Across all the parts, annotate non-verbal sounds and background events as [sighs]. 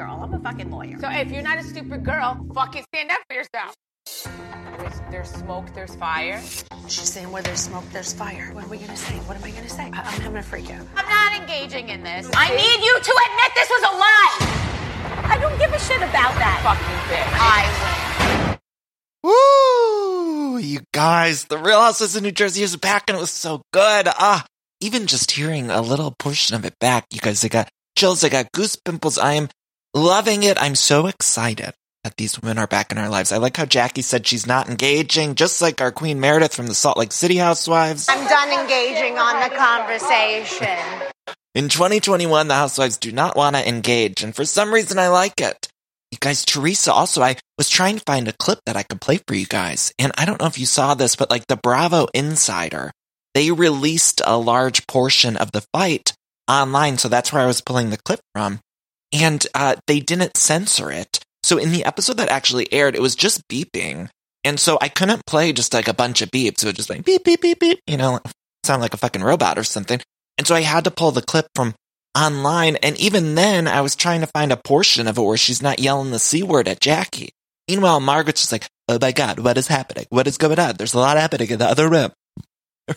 girl. I'm a fucking lawyer. So if you're not a stupid girl, fucking stand up for yourself. There's, there's smoke, there's fire. She's saying where there's smoke, there's fire. What are we gonna say? What am I gonna say? I- I'm having a freak out. I'm not engaging in this. I need you to admit this was a lie. I don't give a shit about that. Fucking bitch. I will. Woo! You guys, the Real Houses of New Jersey is back and it was so good. Ah, even just hearing a little portion of it back, you guys, I got chills, I got goose pimples. I am loving it. I'm so excited that these women are back in our lives. I like how Jackie said she's not engaging, just like our Queen Meredith from the Salt Lake City Housewives. I'm done engaging on the conversation. In 2021, the housewives do not want to engage, and for some reason, I like it. You guys, Teresa, also, I was trying to find a clip that I could play for you guys, and I don't know if you saw this, but like the Bravo Insider, they released a large portion of the fight online, so that's where I was pulling the clip from, and uh, they didn't censor it. So in the episode that actually aired, it was just beeping, and so I couldn't play just like a bunch of beeps. It was just like beep, beep, beep, beep, you know, sound like a fucking robot or something. And so I had to pull the clip from online. And even then, I was trying to find a portion of it where she's not yelling the C word at Jackie. Meanwhile, Margaret's just like, oh my God, what is happening? What is going on? There's a lot happening in the other room. [laughs]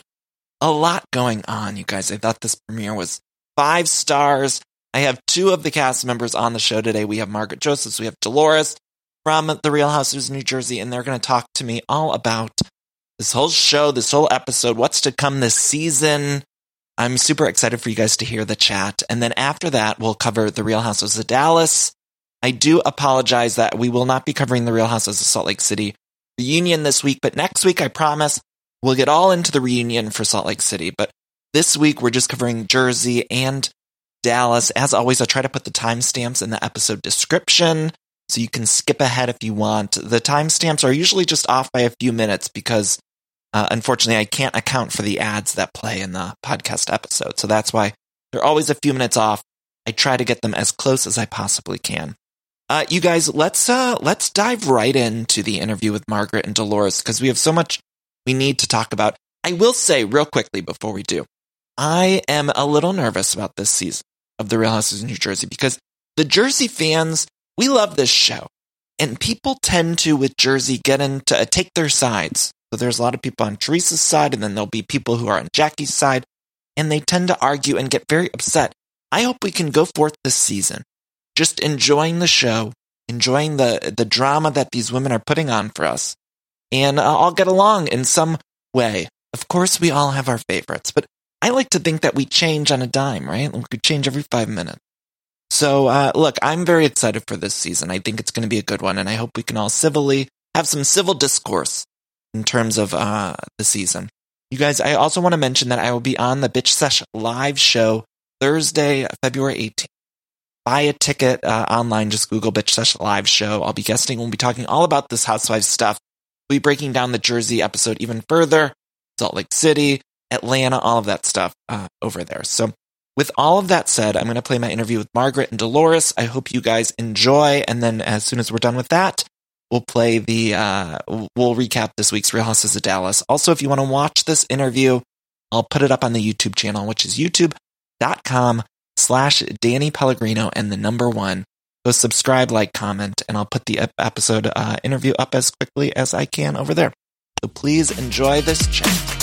a lot going on, you guys. I thought this premiere was five stars. I have two of the cast members on the show today. We have Margaret Josephs, we have Dolores from The Real Houses of New Jersey, and they're going to talk to me all about this whole show, this whole episode, what's to come this season. I'm super excited for you guys to hear the chat. And then after that, we'll cover The Real Houses of Dallas. I do apologize that we will not be covering The Real Houses of Salt Lake City reunion this week, but next week, I promise, we'll get all into the reunion for Salt Lake City. But this week, we're just covering Jersey and Dallas. As always, I try to put the timestamps in the episode description so you can skip ahead if you want. The timestamps are usually just off by a few minutes because uh, unfortunately I can't account for the ads that play in the podcast episode. So that's why they're always a few minutes off. I try to get them as close as I possibly can. Uh, you guys, let's uh, let's dive right into the interview with Margaret and Dolores because we have so much we need to talk about. I will say real quickly before we do, I am a little nervous about this season of The Real Houses of New Jersey because the Jersey fans, we love this show. And people tend to, with Jersey, get into uh, take their sides. So there's a lot of people on Teresa's side, and then there'll be people who are on Jackie's side, and they tend to argue and get very upset. I hope we can go forth this season, just enjoying the show, enjoying the the drama that these women are putting on for us, and uh, all get along in some way. Of course, we all have our favorites, but I like to think that we change on a dime, right? We could change every five minutes. So, uh, look, I'm very excited for this season. I think it's going to be a good one, and I hope we can all civilly have some civil discourse in terms of uh, the season. You guys, I also want to mention that I will be on the Bitch Sesh live show Thursday, February 18th. Buy a ticket uh, online, just Google Bitch Sesh live show. I'll be guesting. We'll be talking all about this Housewives stuff. We'll be breaking down the Jersey episode even further, Salt Lake City, Atlanta, all of that stuff uh, over there. So, with all of that said, I'm going to play my interview with Margaret and Dolores. I hope you guys enjoy. And then as soon as we're done with that, we'll play the, uh, we'll recap this week's Real Houses of Dallas. Also, if you want to watch this interview, I'll put it up on the YouTube channel, which is youtube.com slash Danny Pellegrino and the number one. Go subscribe, like, comment, and I'll put the episode uh, interview up as quickly as I can over there. So please enjoy this chat.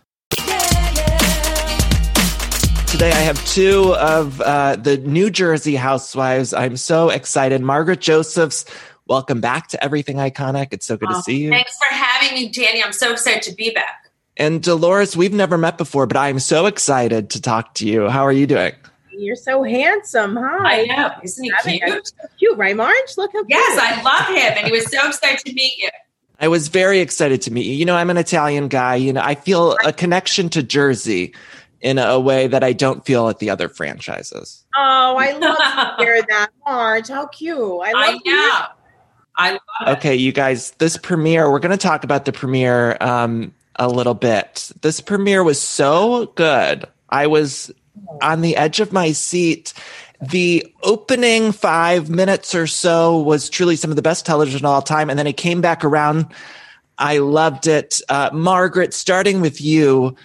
Today I have two of uh, the New Jersey housewives. I'm so excited. Margaret Josephs, welcome back to Everything Iconic. It's so good oh, to see you. Thanks for having me, Danny. I'm so excited to be back. And Dolores, we've never met before, but I'm so excited to talk to you. How are you doing? You're so handsome, huh? I know. Isn't he cute? So cute, right, Marge? Look how yes. I love him. And he was so excited to meet you. I was very excited to meet you. You know, I'm an Italian guy. You know, I feel a connection to Jersey in a way that I don't feel at the other franchises. Oh, I love [laughs] to hear that, Marge. How cute. I love I. I love Okay, you guys, this premiere, we're going to talk about the premiere um, a little bit. This premiere was so good. I was on the edge of my seat. The opening five minutes or so was truly some of the best television of all time. And then it came back around. I loved it. Uh, Margaret, starting with you,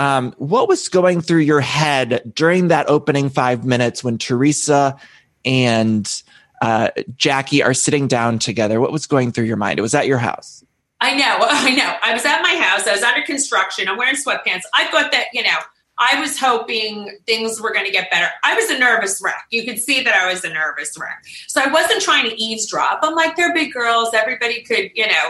um, what was going through your head during that opening five minutes when Teresa and uh, Jackie are sitting down together? What was going through your mind? It was at your house. I know. [laughs] I know. I was at my house. I was under construction. I'm wearing sweatpants. I thought that, you know, I was hoping things were going to get better. I was a nervous wreck. You could see that I was a nervous wreck. So I wasn't trying to eavesdrop. I'm like, they're big girls. Everybody could, you know,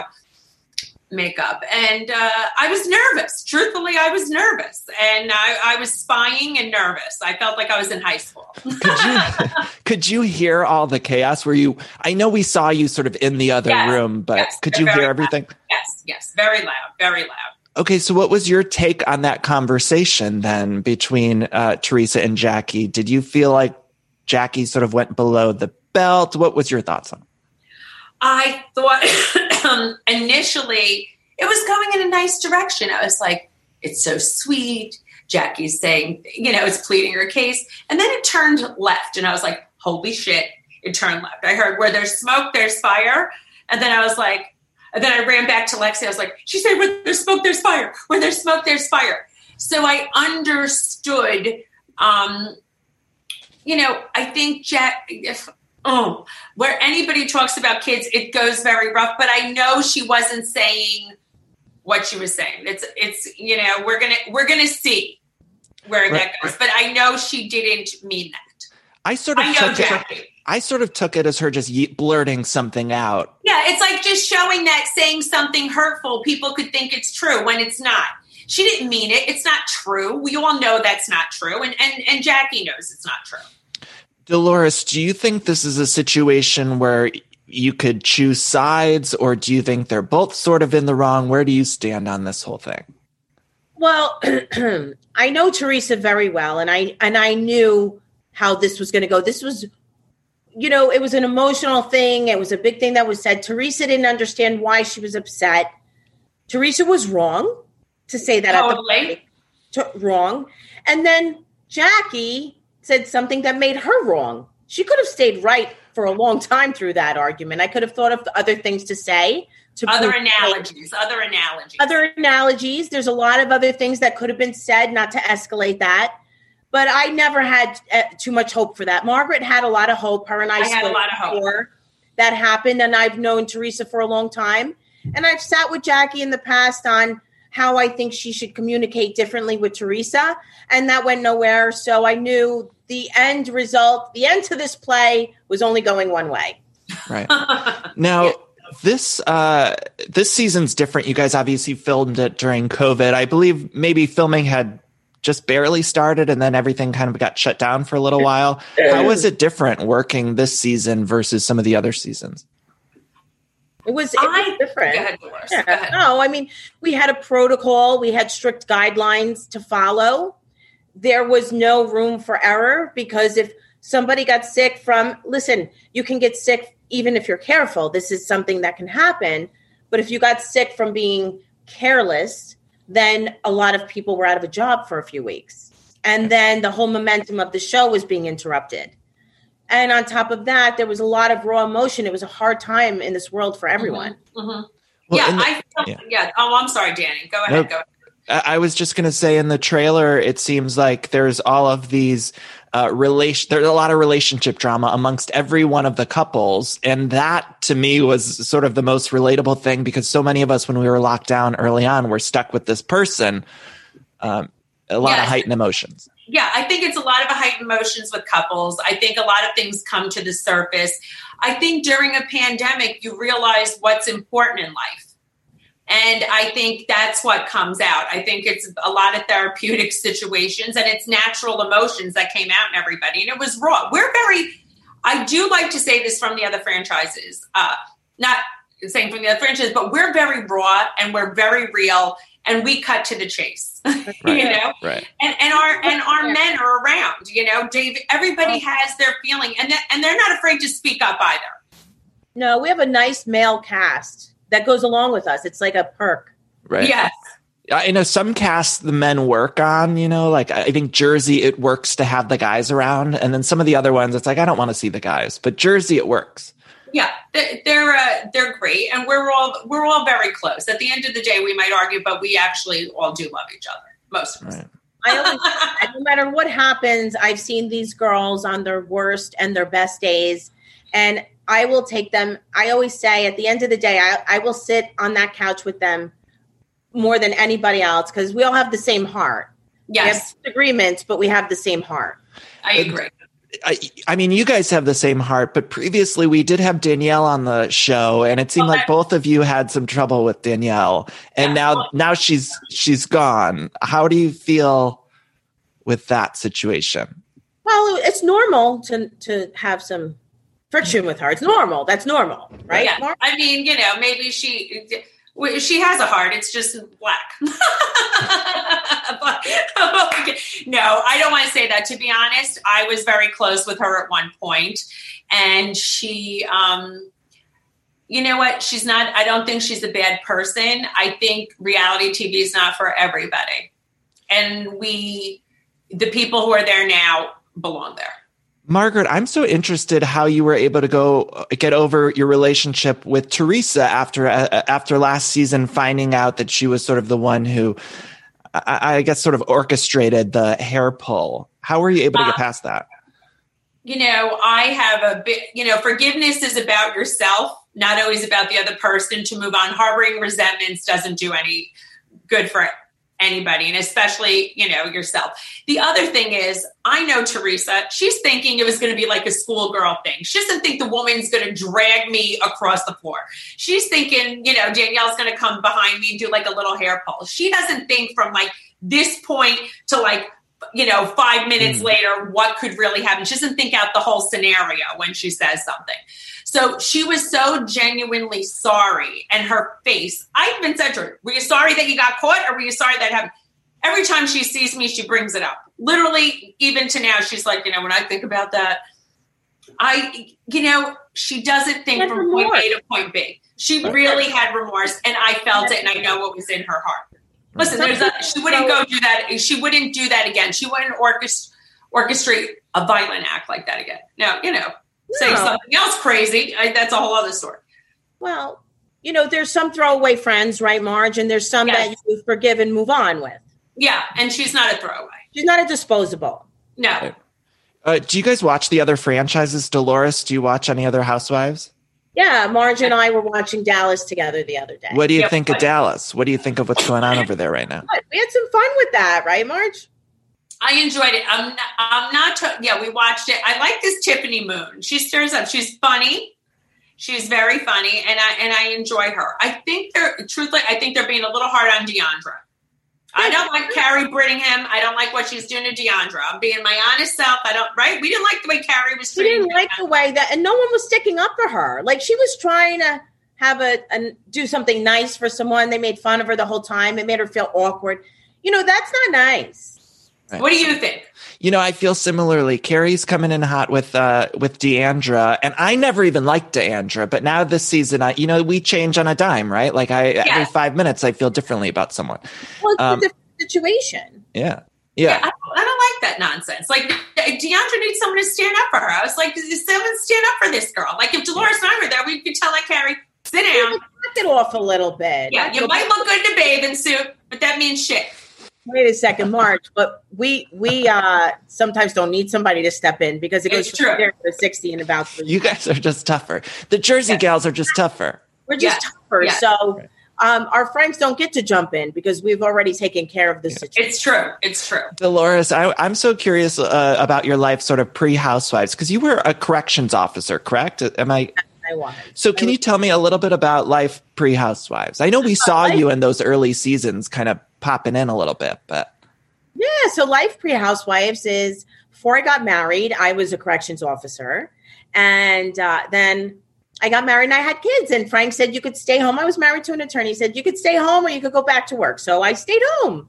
make up. And uh, I was nervous. Truthfully, I was nervous. And I, I was spying and nervous. I felt like I was in high school. [laughs] Could you could you hear all the chaos? Were you? I know we saw you sort of in the other Yes, room, but yes, could you hear loud. everything? Yes, yes. Very loud. Very loud. Okay, so what was your take on that conversation then between uh, Teresa and Jackie? Did you feel like Jackie sort of went below the belt? What was your thoughts on? it? I thought [coughs] um, initially it was going in a nice direction. I was like, it's so sweet. Jackie's saying, you know, it's pleading her case. And then it turned left. And I was like, holy shit, it turned left. I heard where there's smoke, there's fire. And then I was like, and then I ran back to Lexi. I was like, she said, where there's smoke, there's fire. Where there's smoke, there's fire. So I understood, um, you know, I think Jack, if, oh, where anybody talks about kids, it goes very rough, but I know she wasn't saying what she was saying. It's, it's, you know, we're going to, we're to see where that Right, goes, but I know she didn't mean that. I sort of I know took it. I sort of took it as her just blurting something out. Yeah, it's like just showing that saying something hurtful, people could think it's true when it's not. She didn't mean it. It's not true. We all know that's not true, and and and Jackie knows it's not true. Dolores, do you think this is a situation where you could choose sides, or do you think they're both sort of in the wrong? Where do you stand on this whole thing? Well, [clears throat] I know Teresa very well, and I and I knew how this was going to go. This was, you know, it was an emotional thing. It was a big thing that was said. Teresa didn't understand why she was upset. Teresa was wrong to say that at Totally. the to, wrong, and then Jackie said something that made her wrong. She could have stayed right for a long time through that argument. I could have thought of other things to say. To Other analogies, other analogies. other analogies. There's a lot of other things that could have been said, not to escalate that. But I never had uh, too much hope for that. Margaret had a lot of hope. Her and I, I had a lot of hope. that happened, and I've known Teresa for a long time. And I've sat with Jackie in the past on how I think she should communicate differently with Teresa, and that went nowhere. So I knew the end result, the end to this play was only going one way. Right. Now, this uh this season's different. You guys obviously filmed it during COVID. I believe maybe filming had just barely started and then everything kind of got shut down for a little while. How was it different working this season versus some of the other seasons? It was, it I- was different. Go ahead. Yeah. Go ahead. No, I mean, we had a protocol, we had strict guidelines to follow. There was no room for error because if somebody got sick from, listen, you can get sick even if you're careful. This is something that can happen. But if you got sick from being careless, then a lot of people were out of a job for a few weeks. And then the whole momentum of the show was being interrupted. And on top of that, there was a lot of raw emotion. It was a hard time in this world for everyone. Mhm. Well, yeah, the- I yeah. yeah. Oh, I'm sorry, Danny. Go ahead. Nope. Go ahead. I I was just going to say in the trailer, it seems like there's all of these uh, relation. There's a lot of relationship drama amongst every one of the couples, and that to me was sort of the most relatable thing because so many of us, when we were locked down early on, were stuck with this person. Um, a lot of heightened emotions. Yeah, I think it's a lot of heightened emotions with couples. I think a lot of things come to the surface. I think during a pandemic, you realize what's important in life. And I think that's what comes out. I think it's a lot of therapeutic [laughs] situations and it's natural emotions that came out in everybody. And it was raw. We're very, I do like to say this from the other franchises, uh, not saying from the other franchises, but we're very raw and we're very real and we cut to the chase. [laughs] you know? Right. and and our and our men are around you know dave everybody oh. has their feeling and that, and they're not afraid to speak up either No, we have a nice male cast that goes along with us. It's like a perk. Right. yes I know some casts the men work on, you know, like I think Jersey, it works to have the guys around. And then some of the other ones, it's like, I don't want to see the guys, but Jersey, it works. Yeah they're they're, uh, they're great and we're all we're all very close at the end of the day we might argue but we actually all do love each other most of us Right. I always, no matter what happens, I've seen these girls on their worst and their best days, and I will take them. I always say at the end of the day, I, I will sit on that couch with them more than anybody else because we all have the same heart. We have yes disagreements, but we have the same heart. i agree I, I mean, you guys have the same heart, but previously we did have Danielle on the show, and it seemed like both of you had some trouble with Danielle, and Yeah. now now she's she's gone. How do you feel with that situation? Well, it's normal to to have some friction with her. It's normal. That's normal, right? yeah. Mark? i mean you know maybe she she has a heart. It's just black [laughs] no i don't want to say that. To be honest i was very close with her at one point and she um you know what? She's not i don't think she's a bad person. I think reality tv is not for everybody. And we the people who are there now belong there Margaret, I'm so interested how you were able to go uh, get over your relationship with Teresa after uh, after last season, finding out that she was sort of the one who, I, I guess, sort of orchestrated the hair pull. How were you able to get Uh, past that? you know, I have a bit, you know, forgiveness is about yourself, not always about the other person to move on. Harboring resentments doesn't do any good for anybody, and especially, you know, yourself. The other thing is, I know Teresa, she's thinking it was going to be like a schoolgirl thing. She doesn't think the woman's going to drag me across the floor. She's thinking, you know, Danielle's going to come behind me and do like a little hair pull. She doesn't think from like this point to like, you know, five minutes Mm. later, what could really happen. She doesn't think out the whole scenario when she says something. So she was so genuinely sorry, and her face. I even said to her, "Were you sorry that you got caught, or were you sorry that happened?" Every time she sees me, she brings it up. Literally, even to now, she's like, you know, when I think about that, I, you know, she doesn't think Had from point remorse. A to point B. She really had remorse, and I felt it, and I know what was in her heart. Listen, there's a, she wouldn't go do that. She wouldn't do that again. She wouldn't orchest- orchestrate a violent act like that again. Now, you know, say something else crazy. I, that's a whole other story. Well, you know, there's some throwaway friends, right, Marge? And there's some Yes. that you forgive and move on with. Yeah, and she's not a throwaway. She's not a disposable. No, Uh, do you guys watch the other franchises? Dolores, do you watch any other Housewives? Yeah, Marge and I were watching Dallas together the other day. What do you Yeah, think of Dallas? What do you think of what's going on over there right now? We had some fun with that, right, Marge? I enjoyed it. I'm not, I'm not. To, yeah, we watched it. I like this Tiffany Moon. She stirs up. She's funny. She's very funny, and I and I enjoy her. I think they're truthfully. I think they're being a little hard on D'Andra. I don't like Kary Brittingham. I don't like what she's doing to D'Andra. I'm being my honest self. I don't. Right? We didn't like the way Kary was We didn't like the way that, and no one was sticking up for her. Like she was trying to have a, a do something nice for someone. They made fun of her the whole time. It made her feel awkward. You know, that's not nice. What do you think? You know, I feel similarly. Kary's coming in hot with uh with D'Andra, and I never even liked D'Andra, but now this season, I you know we change on a dime, right? Like I every five minutes, I feel differently about someone. Well, it's Um, a different situation. Yeah, Yeah, yeah. I, don't, I don't like that nonsense. Like D'Andra needs someone to stand up for her. I was like, does someone stand up for this girl? Like if Dolores and I were there, we could tell like Kary, sit down. Knock it off a little bit. Yeah, you might look good in a bathing suit, but that means shit. Wait a second, Marge, But we we uh sometimes don't need somebody to step in because it goes It's from true. zero to sixty in about three. You guys are just tougher. The Jersey gals are just tougher. We're just Yes. tougher. Yes. So um, our friends don't get to jump in because we've already taken care of the situation. It's true. It's true. Dolores, I, I'm so curious uh, about your life, sort of pre-housewives, because you were a corrections officer, correct? Am I? I want. So, can you tell me a little bit about life pre-housewives? I know we saw you in those early seasons, kind of popping in a little bit, but Yeah, so life pre housewives is before I got married, I was a corrections officer. And uh, then I got married and I had kids. And Frank said you could stay home. I was married to an attorney. He said you could stay home or you could go back to work. So I stayed home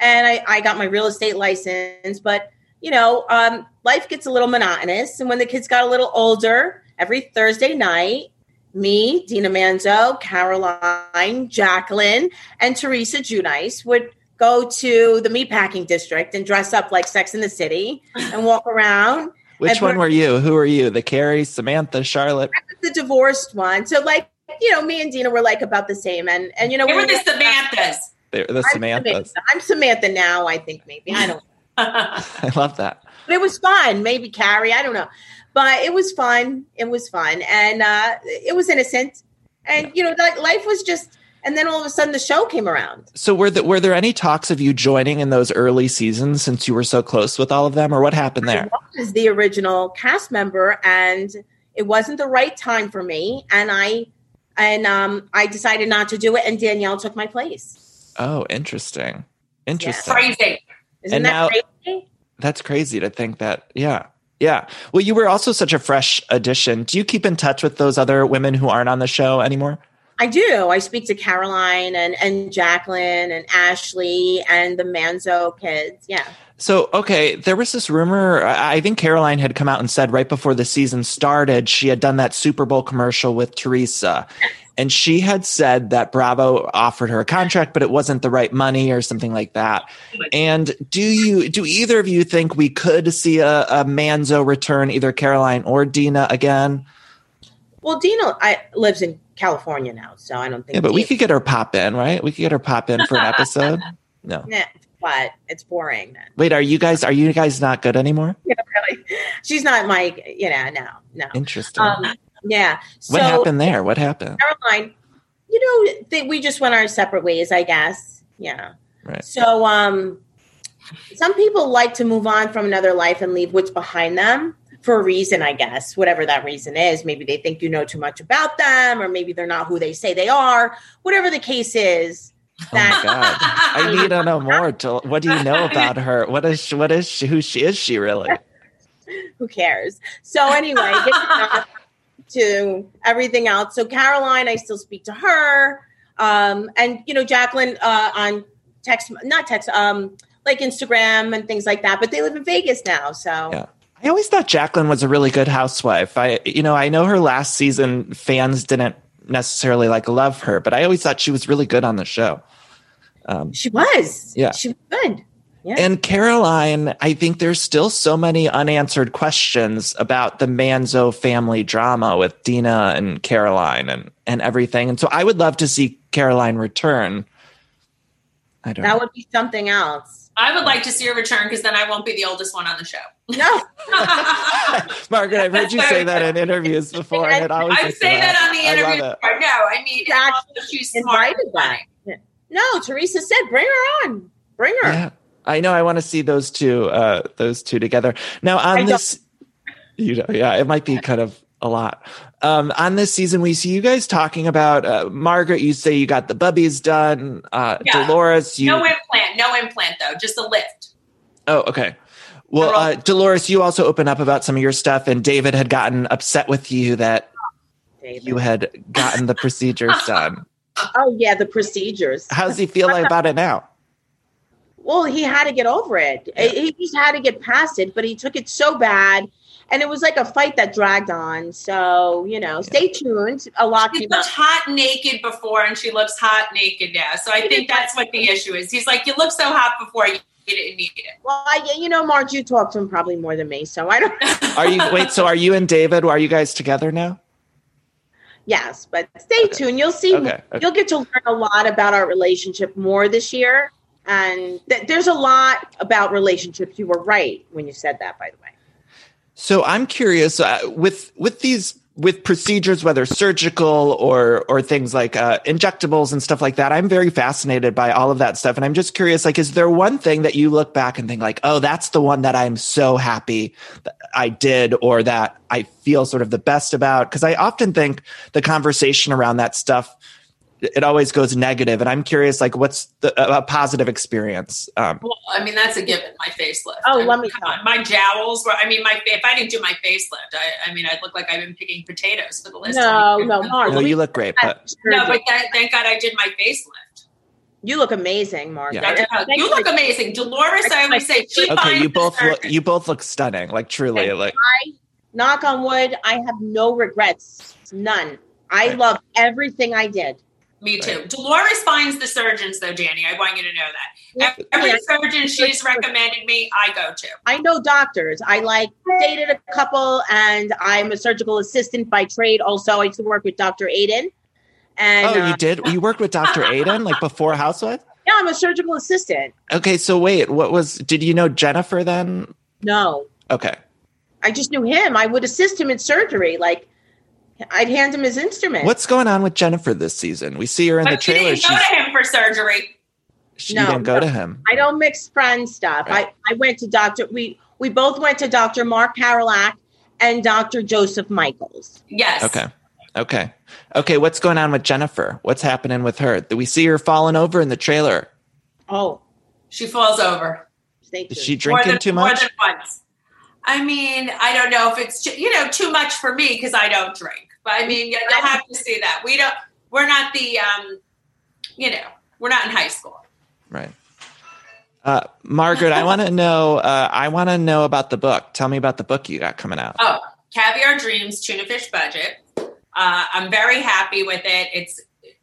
and I, I got my real estate license. But, you know, um, life gets a little monotonous. And when the kids got a little older, every Thursday night, me, Dina Manzo, Caroline, Jacqueline, and Teresa Giudice would go to the meatpacking district and dress up like Sex in the City and [laughs] walk around. which one we're- were you? Who were you? The Carrie, Samantha, Charlotte? The divorced one. So like, you know, me and Dina were like about the same. And and you know, They were we- the Samanthas. They're the I'm Samanthas. Samantha. I'm Samantha now, I think maybe. I don't [laughs] know. I love that. but it was fun. Maybe Carrie, I don't know. But it was fun. It was fun. And uh it was innocent. And you know, like life was just and then all of a sudden the show came around. So, were there, were there any talks of you joining in those early seasons since you were so close with all of them, or what happened there? I was the original cast member and it wasn't the right time for me and I and um I decided not to do it and Danielle took my place. Oh, interesting. Interesting. Crazy. Isn't And that now- crazy? That's crazy to think that. Yeah. Yeah. Well, you were also such a fresh addition. Do you keep in touch with those other women who aren't on the show anymore? I do. I speak to Caroline and, and Jacqueline and Ashley and the Manzo kids. Yeah. So, okay, there was this rumor. I I think Caroline had come out and said right before the season started, she had done that Super Bowl commercial with Teresa. And she had said that Bravo offered her a contract, but it wasn't the right money or something like that. And do you, do either of you think we could see a, a Manzo return, either Caroline or Dina again? Well, Dina I, lives in California now, so I don't think. Yeah, but we could get her pop in, right? We could get her pop in for an episode. [laughs] No. But it's boring. Then. Wait, are you guys, are you guys not good anymore? Know, really, she's not my. You know, no, no. Interesting. Um, yeah. So what happened there? What happened? Caroline, you know, they, we just went our separate ways, I guess. Yeah. Right. So, um, some people like to move on from another life and leave what's behind them for a reason, I guess, whatever that reason is. Maybe they think you know too much about them, or maybe they're not who they say they are. Whatever the case is, Oh my god! I [laughs] need to know more. Jill. What do you know about her? What is she, what is she? Who she is? She really? [laughs] who cares? So anyway, to everything else. So Caroline, I still speak to her, um, and you know Jacqueline uh, on text, not text, um, like Instagram and things like that. But they live in Vegas now, so Yeah. I always thought Jacqueline was a really good housewife. I, you know, I know her last season fans didn't necessarily like love her, but I always thought she was really good on the show. she was. Yeah. she was good. Yeah. And Caroline, I think there's still so many unanswered questions about the Manzo family drama with Dina and Caroline and, and everything. And so I would love to see Caroline return. I don't that know. would be something else. I would like to see her return because then I won't be the oldest one on the show. [laughs] No, [laughs] Margaret, I've heard you say that in interviews before, and it always I makes say that on the I interview. it. No, I mean, She actually she's smart. invited that. No, Teresa said, "Bring her on. Bring her." Yeah, I know. I want to see those two, uh, those two together. Now on I don't- this, you know, yeah, it might be kind of a lot. Um, on this season, we see you guys talking about uh, Margaret. You say you got the bubbies done. Uh, Yeah. Dolores, you. No implant, no implant though, just a lift. oh, okay. Well, uh, Dolores, you also open up about some of your stuff, and David had gotten upset with you that David. you had gotten the procedures [laughs] done. Oh yeah, the procedures. How's he feel [laughs] about it now? Well, he had to get over it. He just had to get past it, but he took it so bad. And it was like a fight that dragged on. So, you know, stay tuned. A lot She came looked out. hot naked before, and she looks hot naked now. So I think that's what the issue is. He's like, you look so hot before, you didn't need it. Well, I, you know, Marge, you talk to him probably more than me. So I don't. [laughs] Are you wait? So are you and David? Are you guys together now? yes, but stay tuned. You'll see. Okay, okay. You'll get to learn a lot about our relationship more this year. And th- there's a lot about relationships. You were right when you said that, by the way. So I'm curious uh, with with these with procedures, whether surgical or or things like uh, injectables and stuff like that. I'm very fascinated by all of that stuff, and I'm just curious. Like, is there one thing that you look back and think like, oh, that's the one that I'm so happy I did, or that I feel sort of the best about? Because I often think the conversation around that stuff it always goes negative, and I'm curious, like, what's the, a a positive experience? Um, Well, I mean, that's a given. My facelift. Oh, I mean, let me come on. My jowls were. I mean, my if I didn't do my facelift, I, I mean, I'd look like I've been picking potatoes for the last. No, no, years. Marge. no, you look great, but No, but that, thank God I did my facelift. you look amazing, Mark. Yeah. Dr. You look amazing, Dolores. I always say she okay, you both look, you both look stunning, like truly, Okay. like. knock on wood, I have no regrets. None. I Right. love everything I did. Me too. Dolores finds the surgeons, though, Danny. I want you to know that. Every Yeah. surgeon she's recommended me, I go to. I know doctors. I like dated a couple, and I'm a surgical assistant by trade. Also, I used to work with Dr. Aydin. And oh, uh, you did? You worked with Dr. Aydin like before Housewife? yeah, I'm a surgical assistant. Okay, so wait, what was? Did you know Jennifer then? No, Okay, I just knew him. I would assist him in surgery. Like I'd hand him his instrument. what's going on with Jennifer this season? We see her in the But she trailer. didn't go to him for surgery. she No, didn't go no. to him. I don't mix friend stuff. Right. I, I went to Dr. We we both went to Dr. Mark Paralak and Dr. Joseph Michaels. Yes. Okay, okay, okay. What's going on with Jennifer? What's happening with her? Do we see her falling over in the trailer? Oh, She falls over. stay Is she drinking than, too More much? than once. I mean, I don't know if it's you know too much for me because I don't drink. But I mean, yeah, you'll have to see that. We don't. We're not the. um You know, we're not in high school. Right. Uh, Margaret, I want to know. Uh, I want to know about the book. Tell me about the book you got coming out. Oh, Caviar Dreams, Tuna Fish Budget. Uh, I'm very happy with it. It's,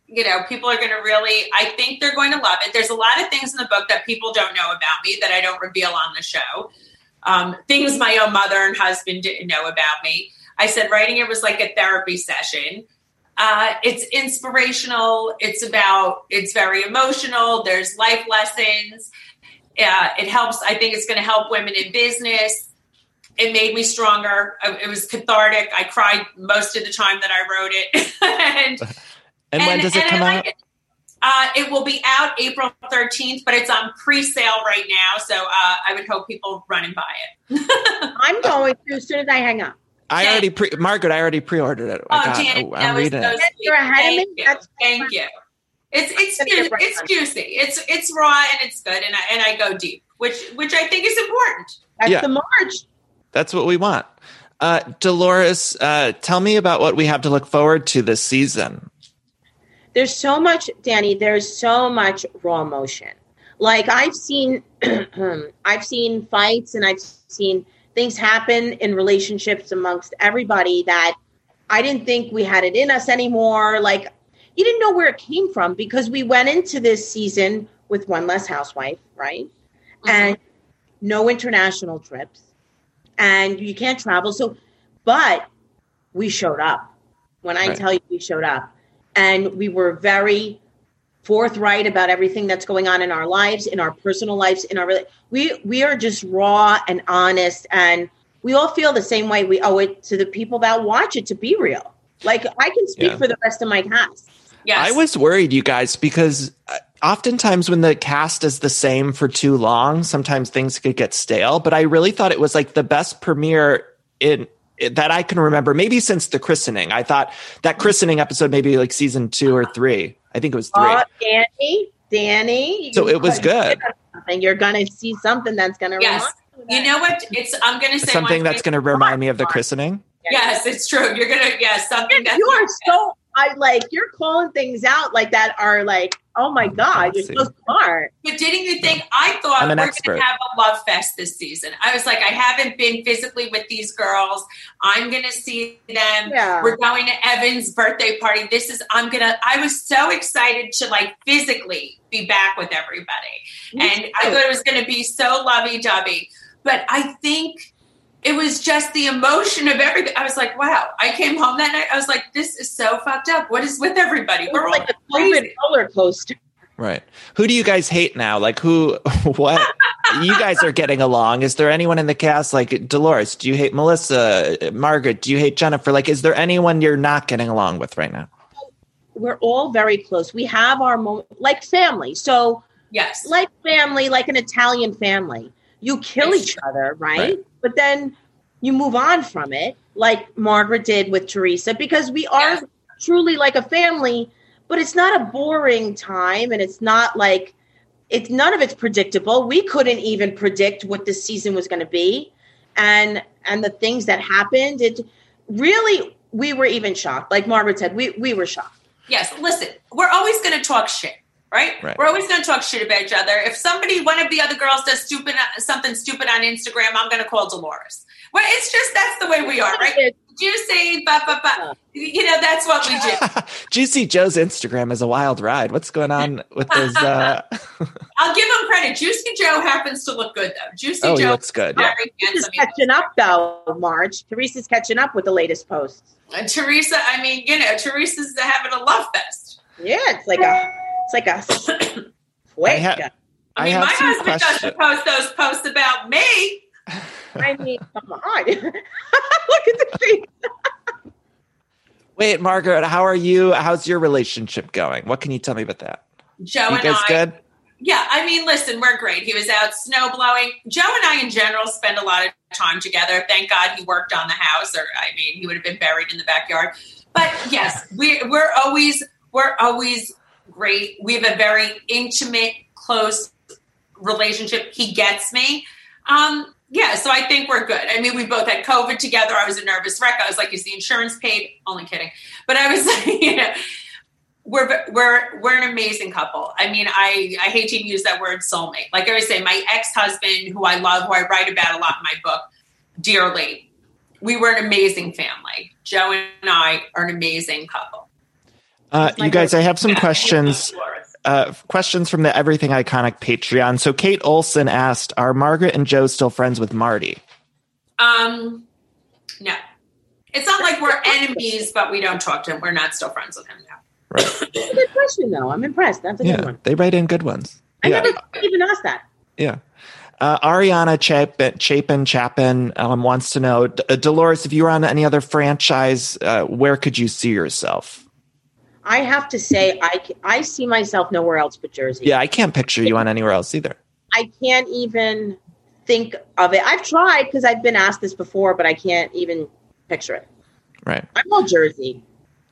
you know, people are going to really, I think they're going to love it. There's a lot of things in the book that people don't know about me that I don't reveal on the show. Um, things my own mother and husband didn't know about me. I said writing it was like a therapy session. Uh, it's inspirational. It's about, it's very emotional. There's life lessons. Uh, it helps. I think it's going to help women in business it made me stronger. It was cathartic. I cried most of the time that I wrote it. [laughs] and and when and- does it come out? like it. Uh, it will be out April 13th, but it's on pre-sale right now. So uh, I would hope people run and buy it. [laughs] I'm going to as soon as I hang up. I Jay. already pre Margaret. I already pre-ordered it. I Oh, got- Janet, oh, I'm was reading so it. sweet. You're ahead of Thank me? you. Thank you. It's it's gonna get ju- right it's juicy. It's it's raw and it's good, and I and I go deep, which which I think is important. That's Yeah. the March. That's what we want. Uh, Dolores, uh, tell me about what we have to look forward to this season. There's so much, Danny. There's so much raw emotion. Like I've seen, [clears throat] I've seen fights and I've seen things happen in relationships amongst everybody that I didn't think we had it in us anymore. Like you didn't know where it came from because we went into this season with one less housewife, right? Mm-hmm. And no international trips, and you can't travel. So, but we showed up. When I Right. tell you we showed up, and we were very forthright about everything that's going on in our lives, in our personal lives, in our we we are just raw and honest, and we all feel the same way. We owe it to the people that watch it to be real. Like I can speak Yeah. for the rest of my cast. Yes, I was worried, you guys, because uh, oftentimes when the cast is the same for too long, sometimes things could get stale. But I really thought it was like the best premiere in that I can remember, maybe since the christening. I thought that christening episode, maybe like season two or three. I think it was three. Uh, Danny, Danny. So it was good. hit on something. You're gonna see something that's gonna Yes. remind you. of You that. know what? It's I'm going to say Something that's going to remind me of the christening. Yes, it's true. You're gonna yes something that's you are so I like you're calling things out like that are like oh my god you're so smart. But didn't you think? I thought we're expert. going to have a love fest this season. I was like, I haven't been physically with these girls. I'm going to see them. Yeah. We're going to Evan's birthday party. This is. I'm gonna. I was so excited to like physically be back with everybody, Me and I thought it was going to be so lovey dovey. But I think. It was just the emotion of everything. I was like, wow. I came home that night. I was like, this is so fucked up. What is with everybody? We're all like a COVID crazy. roller coaster. Right. Who do you guys hate now? Like who, [laughs] what? you guys are getting along. Is there anyone in the cast like Dolores? Do you hate Melissa? Margaret? Do you hate Jennifer? Like, is there anyone you're not getting along with right now? We're all very close. We have our moment like family. So Yes. like family, like an Italian family. You kill each other, right? Right. But then you move on from it, like Margaret did with Teresa, because we are Yes. truly like a family, but it's not a boring time and it's not like it's none of it's predictable. We couldn't even predict what this season was going to be. And and the things that happened, it really we were even shocked. Like Margaret said, we we were shocked. Yes, listen, we're always going to talk shit, right? Right. We're always going to talk shit about each other. If somebody, one of the other girls, does stupid something stupid on Instagram, I'm going to call Dolores. Well, it's just that's the way we are, right? Juicy, ba ba ba. You know, that's what we do. [laughs] Juicy Joe's Instagram is a wild ride. What's going on with those? Uh... [laughs] I'll give him credit. Juicy Joe happens to look good, though. Juicy oh, he Joe looks good. Yeah. very Teresa's catching up though, Marge. Teresa's catching up with the latest posts. And Teresa, I mean, you know, Teresa's having a love fest. Yeah, it's like a it's like a [coughs] I ha- quick. I I mean, have my some husband doesn't post those posts about me. [laughs] I mean, come on. [laughs] Look at the face. Wait, Margaret, how are you? How's your relationship going? What can you tell me about that? Joe you and guys I. good? Yeah, I mean, listen, we're great. He was out snow blowing. Joe and I, in general, spend a lot of time together. Thank God he worked on the house, or I mean, he would have been buried in the backyard. But yes, we, we're always we're always great. We have a very intimate, close relationship. He gets me. Um, yeah, so I think we're good. I mean, we both had COVID together. I was a nervous wreck. I was like, "Is the insurance paid?" Only kidding. But I was, [laughs] you know, we're we're we're an amazing couple. I mean, I I hate to use that word soulmate. Like I always say, my ex husband, who I love, who I write about a lot in my book, dearly, we were an amazing family. Joe and I are an amazing couple. Uh, you guys, I have some questions. Uh, questions from the Everything Iconic Patreon. So Kate Olson asked, "Are Margaret and Joe still friends with Marty?" Um, no, it's not like we're enemies, but we don't talk to him. We're not still friends with him now. Right? That's a good question, though. I'm impressed. That's a good one. they write in good ones. I yeah, never even asked that. yeah. Uh, Ariana Chapin, Chapin, Chapin um, wants to know, D- uh, Dolores, if you were on any other franchise, uh, where could you see yourself? I have to say, I I see myself nowhere else but Jersey. Yeah, I can't picture you on anywhere else either. I can't even think of it. I've tried because I've been asked this before, but I can't even picture it. Right. I'm all Jersey.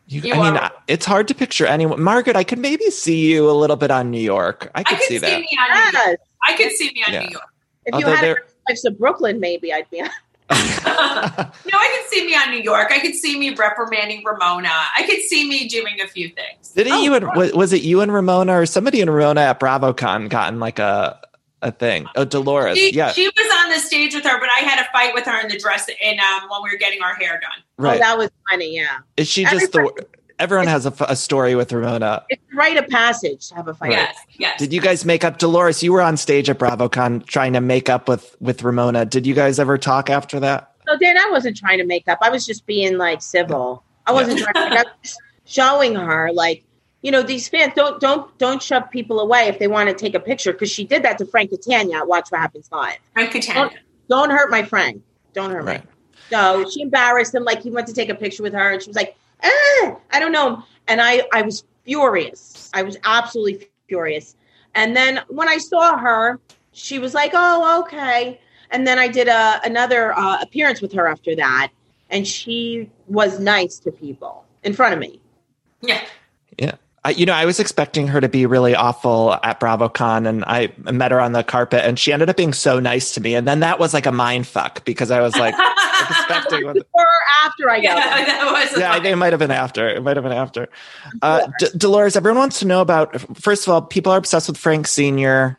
You, You I mean, are- I- it's hard to picture anyone. Margaret, I could maybe see you a little bit on New York. I I could could see see, that. me on New York. Yes. I could see me on Yeah. New York. If you had there- Lifes of Brooklyn, maybe I'd be. [laughs] no, I could see me on New York. I could see me reprimanding Ramona. I could see me doing a few things. Didn't Oh, you and was, was it you and Ramona or somebody in Ramona at BravoCon gotten like a a thing? Oh, Dolores. She, yeah. she was on the stage with her, but I had a fight with her in the dress and um, when we were getting our hair done. right. Oh, that was funny. Yeah, Is she just the Everybody- everyone has a story with Ramona. it's a rite of passage to have a fight. Yes, yes. Did you guys make up Dolores? You were on stage at BravoCon trying to make up with with Ramona. Did you guys ever talk after that? So Dan, I wasn't trying to make up. I was just being like civil. I wasn't trying to make up. Showing her like, you know, these fans don't don't don't shove people away if they want to take a picture because she did that to Frank Catania Watch What Happens Live. Frank Catania. Don't hurt my friend. Don't hurt Right. me. So she embarrassed him. Like he went to take a picture with her, and she was like, ah, I don't know. And I I was furious. I was absolutely furious. And then when I saw her, she was like, oh okay. And then I did a another uh, appearance with her after that, and she was nice to people in front of me. Yeah. Yeah. I, you know, I was expecting her to be really awful at BravoCon, and I met her on the carpet, and she ended up being so nice to me. And then that was like a mind fuck because I was like [laughs] expecting. What, Or after I Yeah, yelled. that was yeah, I think it might have been after. It might have been after. Uh, D- Dolores, everyone wants to know about. First of all, people are obsessed with Frank Senior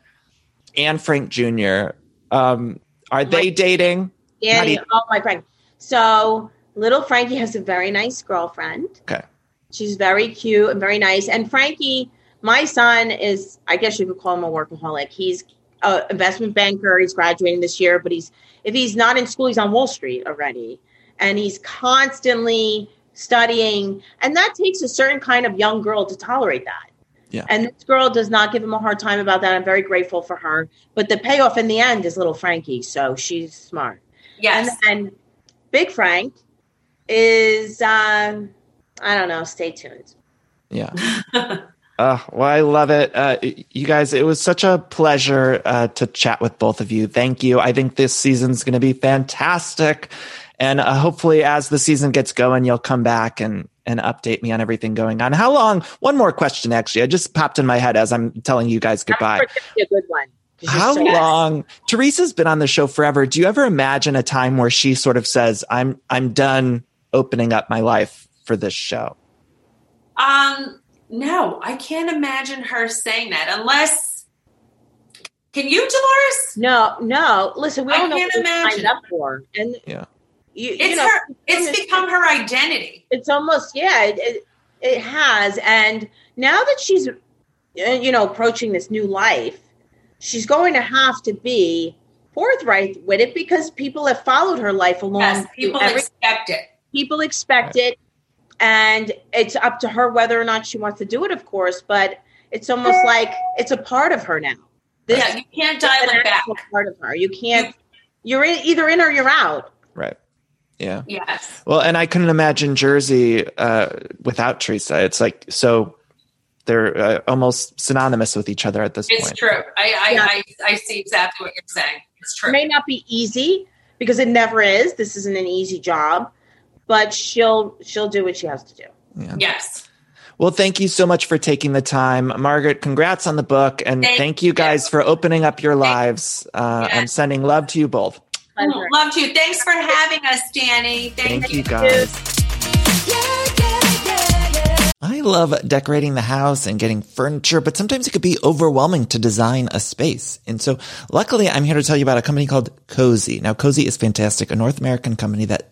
and Frank Junior. Um, are they dating? Yeah, do oh my friend. So little Frankie has a very nice girlfriend. Okay. She's very cute and very nice. And Frankie, my son is, I guess you could call him a workaholic. He's an investment banker. He's graduating this year, but he's if he's not in school, he's on Wall Street already, and he's constantly studying. And that takes a certain kind of young girl to tolerate that. Yeah. And this girl does not give him a hard time about that. I'm very grateful for her. But the payoff in the end is little Frankie, so she's smart. Yes. And then Big Frank is, um, I don't know, stay tuned. Yeah. [laughs] Uh, well, I love it. Uh, you guys, it was such a pleasure uh, to chat with both of you. Thank you. I think this season's going to be fantastic. And uh, hopefully, as the season gets going, you'll come back and, and update me on everything going on. How long? One more question, actually. I just popped in my head as I'm telling you guys goodbye. A good one. How so- long? Teresa's been on the show forever. Do you ever imagine a time where she sort of says, "I'm I'm done opening up my life for this show"? Um, no, I can't imagine her saying that unless. Can you, Dolores? No, no. Listen, we I all know can't what we imagine. signed up for, and Yeah. you, you It's know, her. It's become her identity. it's almost yeah it, it, it has and now that she's uh, you know approaching this new life she's going to have to be forthright with it because people have followed her life along Yes, people expect it. people expect it and it's up to her whether or not she wants to do it of course but it's almost like it's a part of her now this Yeah, you can't dial it back. part of her you can't you're in, either in or you're out Right. Yeah. Yes. Well, and I couldn't imagine Jersey uh, without Teresa. It's like so they're uh, almost synonymous with each other at this It's point. It's true. I I, Yeah. I I see exactly what you're saying. It's It true. may not be easy because it never is. This isn't an easy job, but she'll she'll do what she has to do. Yes. Well, thank you so much for taking the time, Margaret. Congrats on the book, and thank, Thank you you. guys for opening up your lives. Uh, Yes. I'm sending love to you both. Pleasure. Love you. Thanks for having us, Danny. Thank, Thank you guys. I love decorating the house and getting furniture, but sometimes it could be overwhelming to design a space. And so luckily I'm here to tell you about a company called Cozey. Now Cozey is fantastic, a North American company that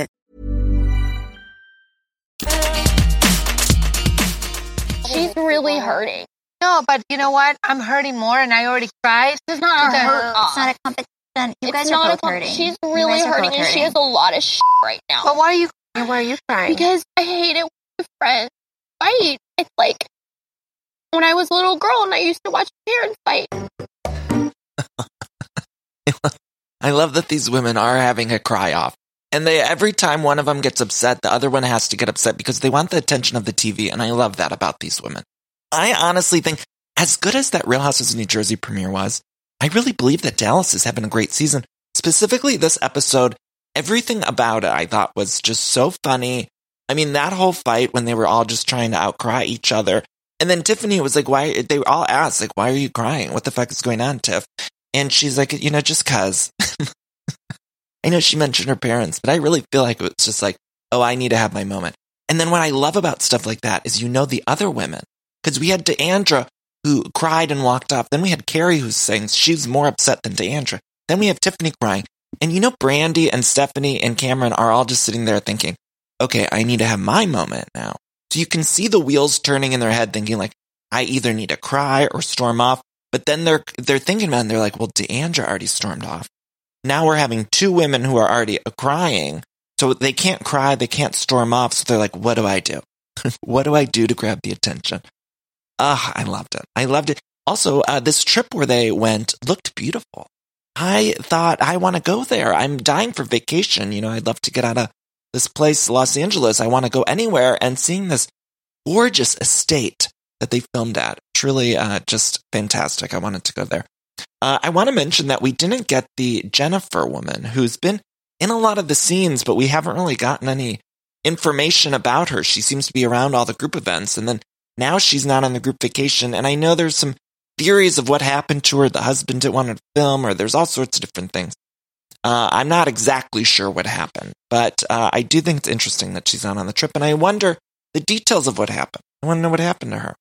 Really hurting. No, but you know what? I'm hurting more, and I already cried. This is not No, to hurt it's not a competition. You It's guys not are a both com- hurting. She's really guys are hurting, and she has a lot of shit right now. But why are you crying? Why are you crying? because I hate it when my friends fight. It's like when I was a little girl and I used to watch parents fight. [laughs] I love that these women are having a cry off. And they every time one of them gets upset, the other one has to get upset because they want the attention of the TV. And I love that about these women. I honestly think, as good as that Real Housewives of New Jersey premiere was, I really believe that Dallas is having a great season. Specifically, this episode, everything about it I thought was just so funny. I mean, that whole fight when they were all just trying to outcry each other. And then Tiffany was like, why? They all asked, like, why are you crying? What the fuck is going on, Tiff? And she's like, you know, just cause. [laughs] I know she mentioned her parents, but I really feel like it was just like, oh, I need to have my moment. And then what I love about stuff like that is you know the other women. Because we had D'Andra who cried and walked off. Then we had Kary who's saying she's more upset than D'Andra. Then we have Tiffany crying. And you know, Brandi and Stephanie and Kameron are all just sitting there thinking, okay, I need to have my moment now. So you can see the wheels turning in their head thinking like, I either need to cry or storm off. But then they're, they're thinking about it and they're like, well, D'Andra already stormed off. Now we're having two women who are already crying. So they can't cry. They can't storm off. So they're like, what do I do? [laughs] what do I do to grab the attention? Ah, I loved it. I loved it. Also, uh, this trip where they went looked beautiful. I thought I want to go there. I'm dying for vacation. You know, I'd love to get out of this place, Los Angeles. I want to go anywhere and seeing this gorgeous estate that they filmed at. Truly, uh, just fantastic. I wanted to go there. Uh, I want to mention that we didn't get the Jennifer woman who's been in a lot of the scenes, but we haven't really gotten any information about her. She seems to be around all the group events and then now she's not on the group vacation. And I know there's some theories of what happened to her. The husband didn't want to film or there's all sorts of different things. Uh, I'm not exactly sure what happened, but uh, I do think it's interesting that she's not on the trip. And I wonder the details of what happened. I want to know what happened to her.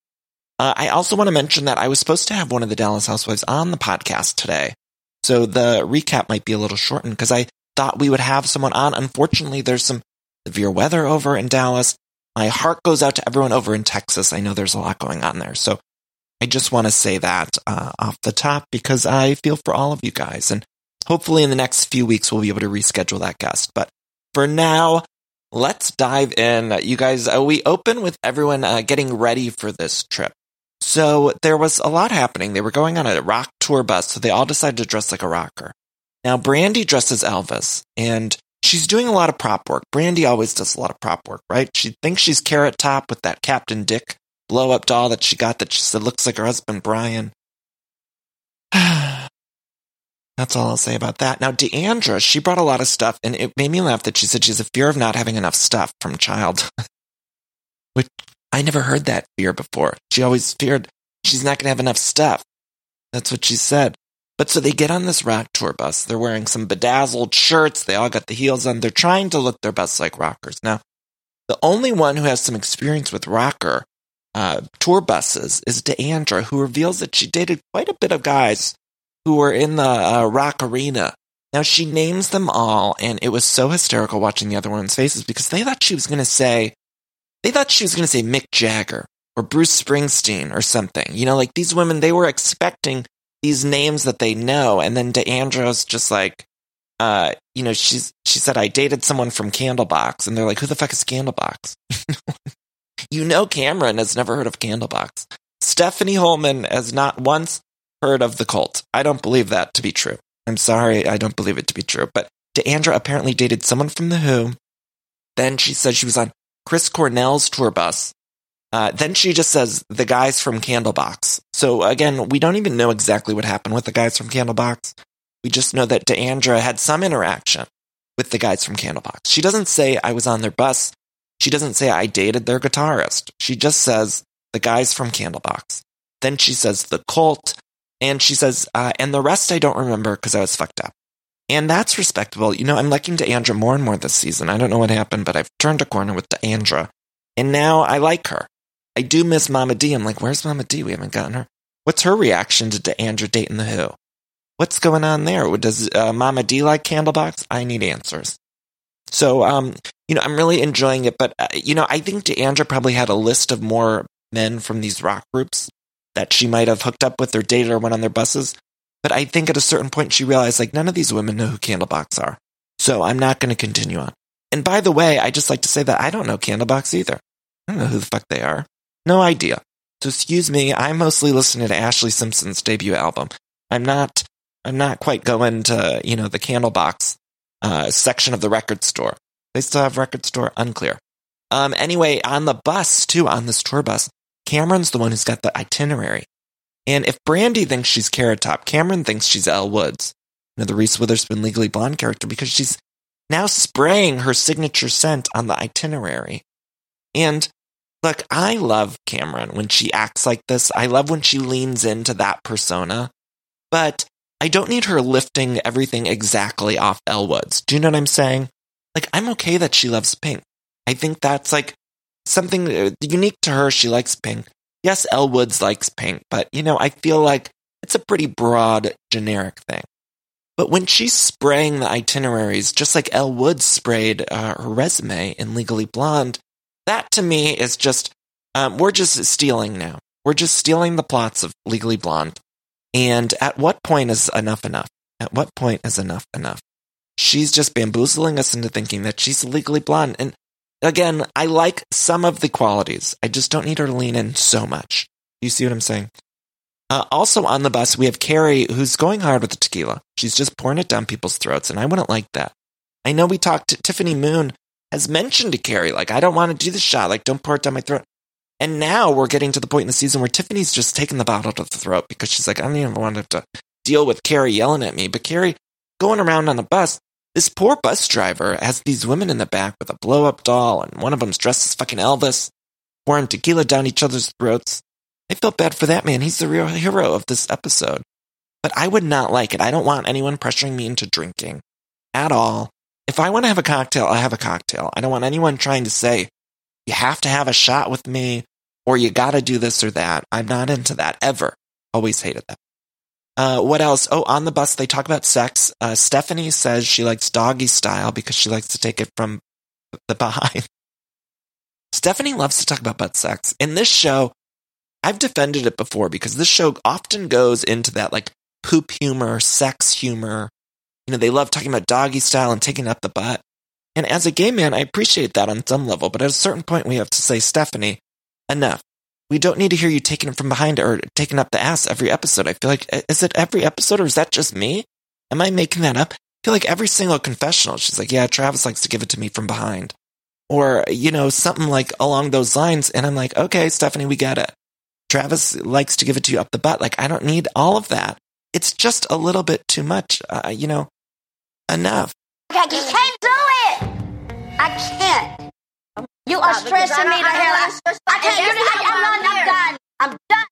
Uh, I also want to mention that I was supposed to have one of the Dallas Housewives on the podcast today. So the recap might be a little shortened because I thought we would have someone on. Unfortunately, there's some severe weather over in Dallas. My heart goes out to everyone over in Texas. I know there's a lot going on there. So I just want to say that uh, off the top because I feel for all of you guys. And hopefully in the next few weeks, we'll be able to reschedule that guest. But for now, let's dive in. You guys, uh, we open with everyone uh, getting ready for this trip. So there was a lot happening. They were going on a rock tour bus, so they all decided to dress like a rocker. Now, Brandi dresses Elvis, and she's doing a lot of prop work. Brandi always does a lot of prop work, right? She thinks she's Carrot Top with that Captain Dick blow up doll that she got that she said looks like her husband Brian. [sighs] That's all I'll say about that. Now, D'Andra, she brought a lot of stuff, and it made me laugh that she said she has a fear of not having enough stuff from child. [laughs] Which I never heard that fear before. She always feared she's not going to have enough stuff. That's what she said. But so they get on this rock tour bus. They're wearing some bedazzled shirts. They all got the heels on. They're trying to look their best like rockers. Now, the only one who has some experience with rocker uh, tour buses is D'Andra, who reveals that she dated quite a bit of guys who were in the uh, rock arena. Now, she names them all, and it was so hysterical watching the other one's faces because they thought she was going to say they thought she was going to say Mick Jagger or Bruce Springsteen or something. You know, like these women, they were expecting these names that they know. And then D'Andra's just like, uh, you know, she's, she said, I dated someone from Candlebox. And they're like, who the fuck is Candlebox? [laughs] you know, Kameron has never heard of Candlebox. Stephanie Hollman has not once heard of the cult. I don't believe that to be true. I'm sorry. I don't believe it to be true. But D'Andra apparently dated someone from The Who. Then she said she was on Chris Cornell's tour bus. Uh, then she just says the guys from Candlebox. So again, we don't even know exactly what happened with the guys from Candlebox. We just know that D'Andra had some interaction with the guys from Candlebox. She doesn't say I was on their bus. She doesn't say I dated their guitarist. She just says the guys from Candlebox. Then she says the cult. And she says, uh, and the rest I don't remember because I was fucked up. And that's respectable. You know, I'm liking D'Andra more and more this season. I don't know what happened, but I've turned a corner with D'Andra. And now I like her. I do miss Mama D. I'm like, where's Mama D? We haven't gotten her. What's her reaction to D'Andra dating the Who? What's going on there? Does uh, Mama D like Candlebox? I need answers. So, um, you know, I'm really enjoying it, but, uh, you know, I think D'Andra probably had a list of more men from these rock groups that she might have hooked up with or dated or went on their buses. But I think at a certain point she realized like none of these women know who Candlebox are. So I'm not going to continue on. And by the way, I just like to say that I don't know Candlebox either. I don't know who the fuck they are. No idea. So excuse me, I'm mostly listening to Ashlee Simpson's debut album. I'm not, I'm not quite going to, you know, the Candlebox, uh, section of the record store. They still have record store? Unclear. Um, anyway, on the bus too, on this tour bus, Kameron's the one who's got the itinerary. And if Brandy thinks she's Carrot Top, Kameron thinks she's Elle Woods, you know, the Reese Witherspoon Legally Blonde character, because she's now spraying her signature scent on the itinerary. And look, I love Kameron when she acts like this. I love when she leans into that persona, but I don't need her lifting everything exactly off Elle Woods. Do you know what I'm saying? Like, I'm okay that she loves pink. I think that's like something uh, unique to her. She likes pink. Yes, Elle Woods likes pink, but you know, I feel like it's a pretty broad, generic thing. But when she's spraying the itineraries, just like Elle sprayed uh, her resume in Legally Blonde, that to me is just, um, we're just stealing now. We're just stealing the plots of Legally Blonde. And at what point is enough enough? At what point is enough enough? She's just bamboozling us into thinking that she's legally blonde. And again, I like some of the qualities. I just don't need her to lean in so much. You see what I'm saying? Uh, also on the bus, we have Kary who's going hard with the tequila. She's just pouring it down people's throats, and I wouldn't like that. I know we talked to Tiffany Moon has mentioned to Kary, like, I don't want to do the shot, like, don't pour it down my throat. And now we're getting to the point in the season where Tiffany's just taking the bottle to the throat because she's like, I don't even want to to deal with Kary yelling at me. But Kary going around on the bus, this poor bus driver has these women in the back with a blow up doll, and one of them's dressed as fucking Elvis, pouring tequila down each other's throats. I felt bad for that man. He's the real hero of this episode. But I would not like it. I don't want anyone pressuring me into drinking at all. If I want to have a cocktail, I have a cocktail. I don't want anyone trying to say, you have to have a shot with me or you got to do this or that. I'm not into that ever. Always hated that. Uh, what else? Oh, on the bus, they talk about sex. Uh, Stephanie says she likes doggy style because she likes to take it from the behind. [laughs] Stephanie loves to talk about butt sex. In this show, I've defended it before because this show often goes into that like poop humor, sex humor. You know, they love talking about doggy style and taking up the butt. And as a gay man, I appreciate that on some level, but at a certain point, we have to say, Stephanie, enough. We don't need to hear you taking it from behind or taking up the ass every episode. I feel like, is it every episode or is that just me? Am I making that up? I feel like every single confessional, she's like, yeah, Travis likes to give it to me from behind. Or, you know, something like along those lines. And I'm like, okay, Stephanie, we get it. Travis likes to give it to you up the butt. Like, I don't need all of that. It's just a little bit too much. Uh, you know, enough. I can't do it. I can't. You are stressing me the hell out. I can't. You, I, I'm, I'm done. I'm done.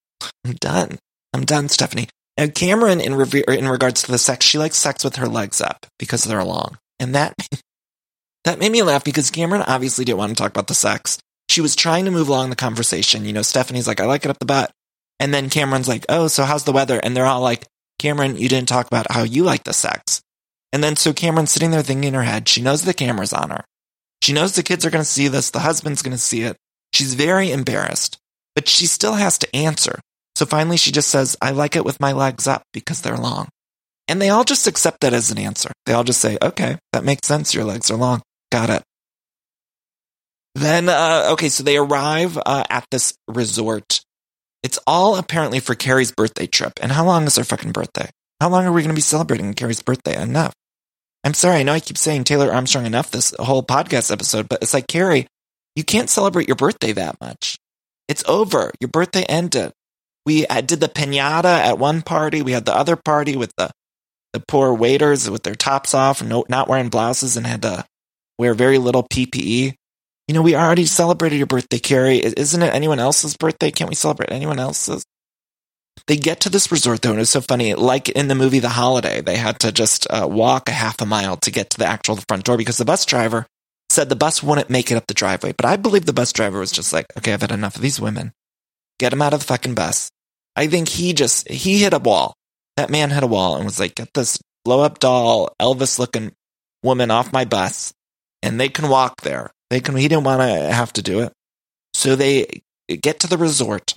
I'm done. I'm done, Stephanie. Now, Kameron, in, re- in regards to the sex, she likes sex with her legs up because they're long. And that, [laughs] that made me laugh because Kameron obviously didn't want to talk about the sex. She was trying to move along the conversation. You know, Stephanie's like, I like it up the butt. And then Kameron's like, oh, so how's the weather? And they're all like, Kameron, you didn't talk about how you like the sex. And then so Kameron's sitting there thinking in her head, she knows the camera's on her. She knows the kids are going to see this. The husband's going to see it. She's very embarrassed, but she still has to answer. So finally she just says, I like it with my legs up because they're long. And they all just accept that as an answer. They all just say, okay, that makes sense. Your legs are long. Got it. Then, uh, okay, so they arrive uh, at this resort. It's all apparently for Kary's birthday trip. And how long is her fucking birthday? How long are we going to be celebrating Kary's birthday? Enough. I'm sorry, I know I keep saying Taylor Armstrong enough this whole podcast episode, but it's like, Kary, you can't celebrate your birthday that much. It's over. Your birthday ended. We did the pinata at one party. We had the other party with the, the poor waiters with their tops off no, not wearing blouses and had to wear very little PPE. You know, we already celebrated your birthday, Kary. Isn't it anyone else's birthday? Can't we celebrate anyone else's? They get to this resort though, and it's so funny. Like in the movie The Holiday, they had to just uh, walk a half a mile to get to the actual front door because the bus driver said the bus wouldn't make it up the driveway. But I believe the bus driver was just like, okay, I've had enough of these women. Get them out of the fucking bus. I think he just, he hit a wall. That man hit a wall and was like, get this blow up doll, Elvis looking woman off my bus and they can walk there. They can, he didn't want to have to do it. So they get to the resort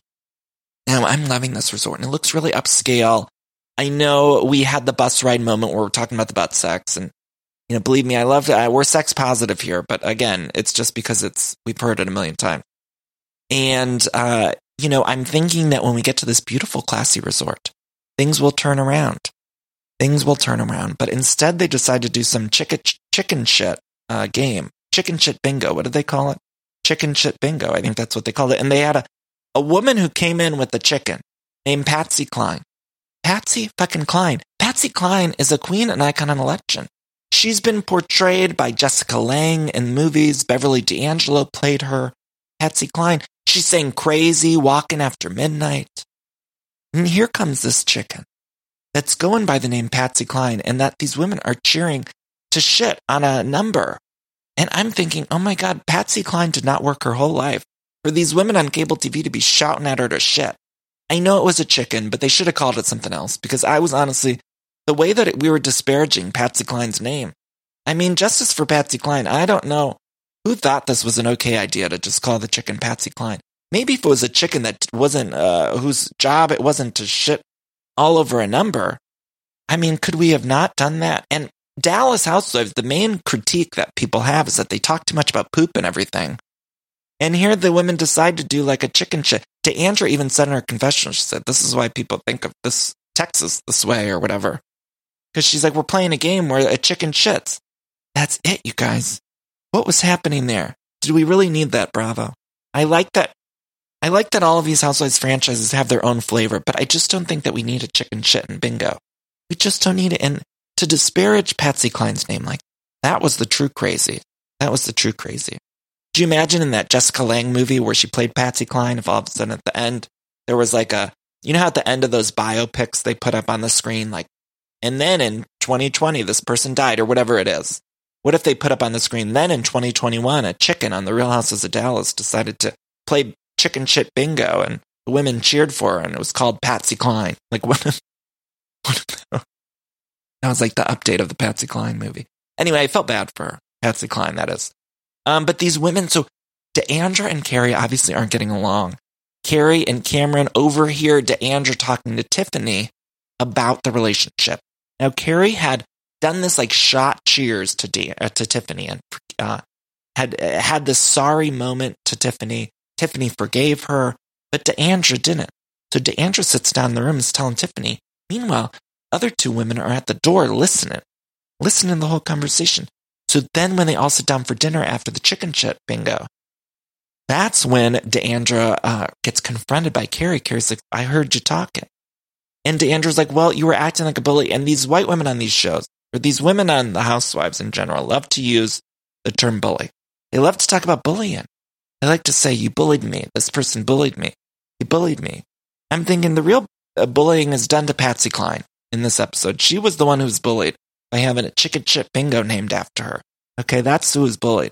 now I'm loving this resort and it looks really upscale. I know we had the bus ride moment where we're talking about the butt sex and you know, believe me, I love it. We're sex positive here, but again, it's just because it's, we've heard it a million times. And, uh, you know, I'm thinking that when we get to this beautiful, classy resort, things will turn around. Things will turn around. But instead, they decide to do some chicken, chicken shit, uh, game. Chicken shit bingo. What did they call it? Chicken shit bingo. I think that's what they called it. And they had a, a woman who came in with a chicken named Patsy Cline. Patsy fucking Cline. Patsy Cline is a queen and icon on election. She's been portrayed by Jessica Lange in movies. Beverly D'Angelo played her. Patsy Cline. She's saying crazy, walking after midnight. And here comes this chicken that's going by the name Patsy Cline and that these women are cheering to shit on a number. And I'm thinking, oh my God, Patsy Cline did not work her whole life for these women on cable TV to be shouting at her to shit. I know it was a chicken, but they should have called it something else because I was honestly, the way that it, we were disparaging Patsy Cline's name. I mean, justice for Patsy Cline. I don't know who thought this was an okay idea to just call the chicken Patsy Cline. Maybe if it was a chicken that wasn't, uh, whose job it wasn't to shit all over a number. I mean, could we have not done that? And Dallas Housewives, the main critique that people have is that they talk too much about poop and everything. And here the women decide to do like a chicken shit. To D'Andra even said in her confessional, she said, this is why people think of this Texas this way or whatever. Cause she's like, we're playing a game where a chicken shits. That's it, you guys. What was happening there? Did we really need that, Bravo? I like that. I like that all of these Housewives franchises have their own flavor, but I just don't think that we need a chicken shit and bingo. We just don't need it. And to disparage Patsy Cline's name like that was the true crazy. That was the true crazy. Do you imagine in that Jessica Lange movie where she played Patsy Cline, if all of a sudden at the end there was like a, you know how at the end of those biopics they put up on the screen, like, and then in 2020 this person died or whatever it is. What if they put up on the screen then in 2021 a chicken on the Real Housewives of Dallas decided to play chicken shit bingo and the women cheered for her and it was called Patsy Cline. Like [laughs] what? If, what if that was like the update of the Patsy Cline movie. Anyway, I felt bad for. Patsy Cline, that is. Um, but these women, so D'Andra and Kary obviously aren't getting along. Kary and Kameron overhear D'Andra talking to Tiffany about the relationship. Now, Kary had done this like shot cheers to De- uh, to Tiffany and uh, had uh, had this sorry moment to Tiffany. Tiffany forgave her, but D'Andra didn't. So D'Andra sits down in the room and is telling Tiffany. Meanwhile, other two women are at the door listening, listening to the whole conversation. So then when they all sit down for dinner after the chicken shit bingo, that's when D'Andra uh, gets confronted by Kary. Kary's like, I heard you talking. And D'Andra's like, well, you were acting like a bully. And these white women on these shows, or these women on the housewives in general, love to use the term bully. They love to talk about bullying. They like to say, you bullied me. This person bullied me. He bullied me. I'm thinking the real uh, bullying is done to Patsy Cline in this episode. She was the one who was bullied by having a chicken chip bingo named after her. Okay, that's who was bullied.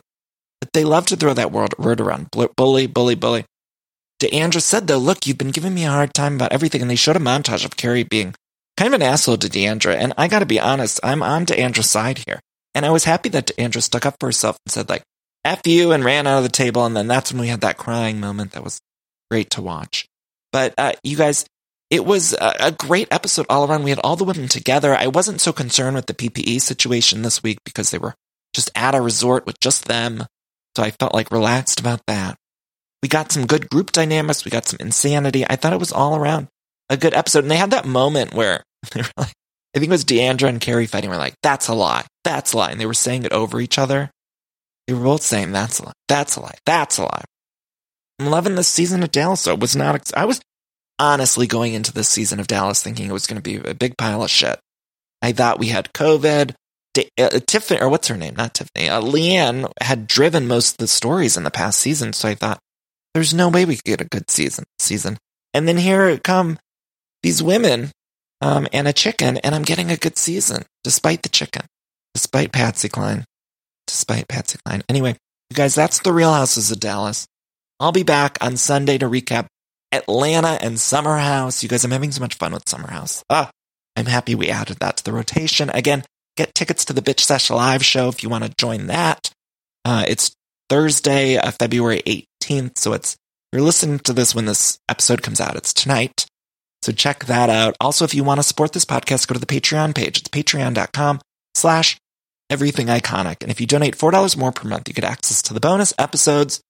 But they love to throw that word, around. Bully, bully, bully. D'Andra said though, look, you've been giving me a hard time about everything. And they showed a montage of Kary being kind of an asshole to D'Andra. And I gotta be honest, I'm on D'Andra's side here. And I was happy that D'Andra stuck up for herself and said like, F you and ran out of the table. And then that's when we had that crying moment that was great to watch. But uh, you guys, it was a, great episode all around. We had all the women together. I wasn't so concerned with the PPE situation this week because they were just at a resort with just them. So I felt like relaxed about that. We got some good group dynamics. We got some insanity. I thought it was all around a good episode. And they had that moment where [laughs] they were like, I think it was D'Andra and Kary fighting. We're like, that's a lie. That's a lie. And they were saying it over each other. They were both saying, that's a lie. That's a lie. That's a lie. I'm loving this season of Dallas. So it was not, I was honestly going into this season of Dallas thinking it was going to be a big pile of shit. I thought we had COVID. Uh, Tiffany, or what's her name? Not Tiffany. Uh, LeeAnne had driven most of the stories in the past season. So I thought, there's no way we could get a good season. Season, and then here come these women um, and a chicken, and I'm getting a good season despite the chicken, despite Patsy Cline, despite Patsy Cline. Anyway, you guys, that's the Real Housewives of Dallas. I'll be back on Sunday to recap Atlanta and Summer House. You guys, I'm having so much fun with Summer House. Ah, I'm happy we added that to the rotation. Again, get tickets to the Bitch Sesh live show if you want to join that. Uh, it's Thursday, uh, February 18th. So it's, you're listening to this when this episode comes out. It's tonight. So check that out. Also, if you want to support this podcast, go to the Patreon page. It's patreon.com slash everything iconic. And if you donate $4 more per month, you get access to the bonus episodes,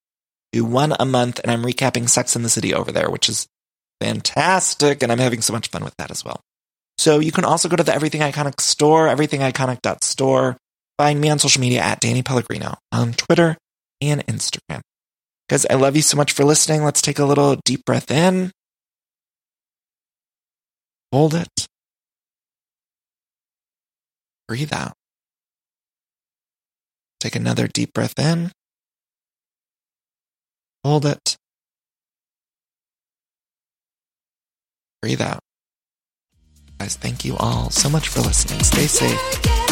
do one a month. And I'm recapping Sex in the City over there, which is fantastic. And I'm having so much fun with that as well. So you can also go to the Everything Iconic store, everythingiconic.store. Find me on social media at Danny Pellegrino on Twitter and Instagram. Guys, I love you so much for listening. Let's take a little deep breath in. Hold it. Breathe out. Take another deep breath in. Hold it. Breathe out. Guys, thank you all so much for listening. Stay safe.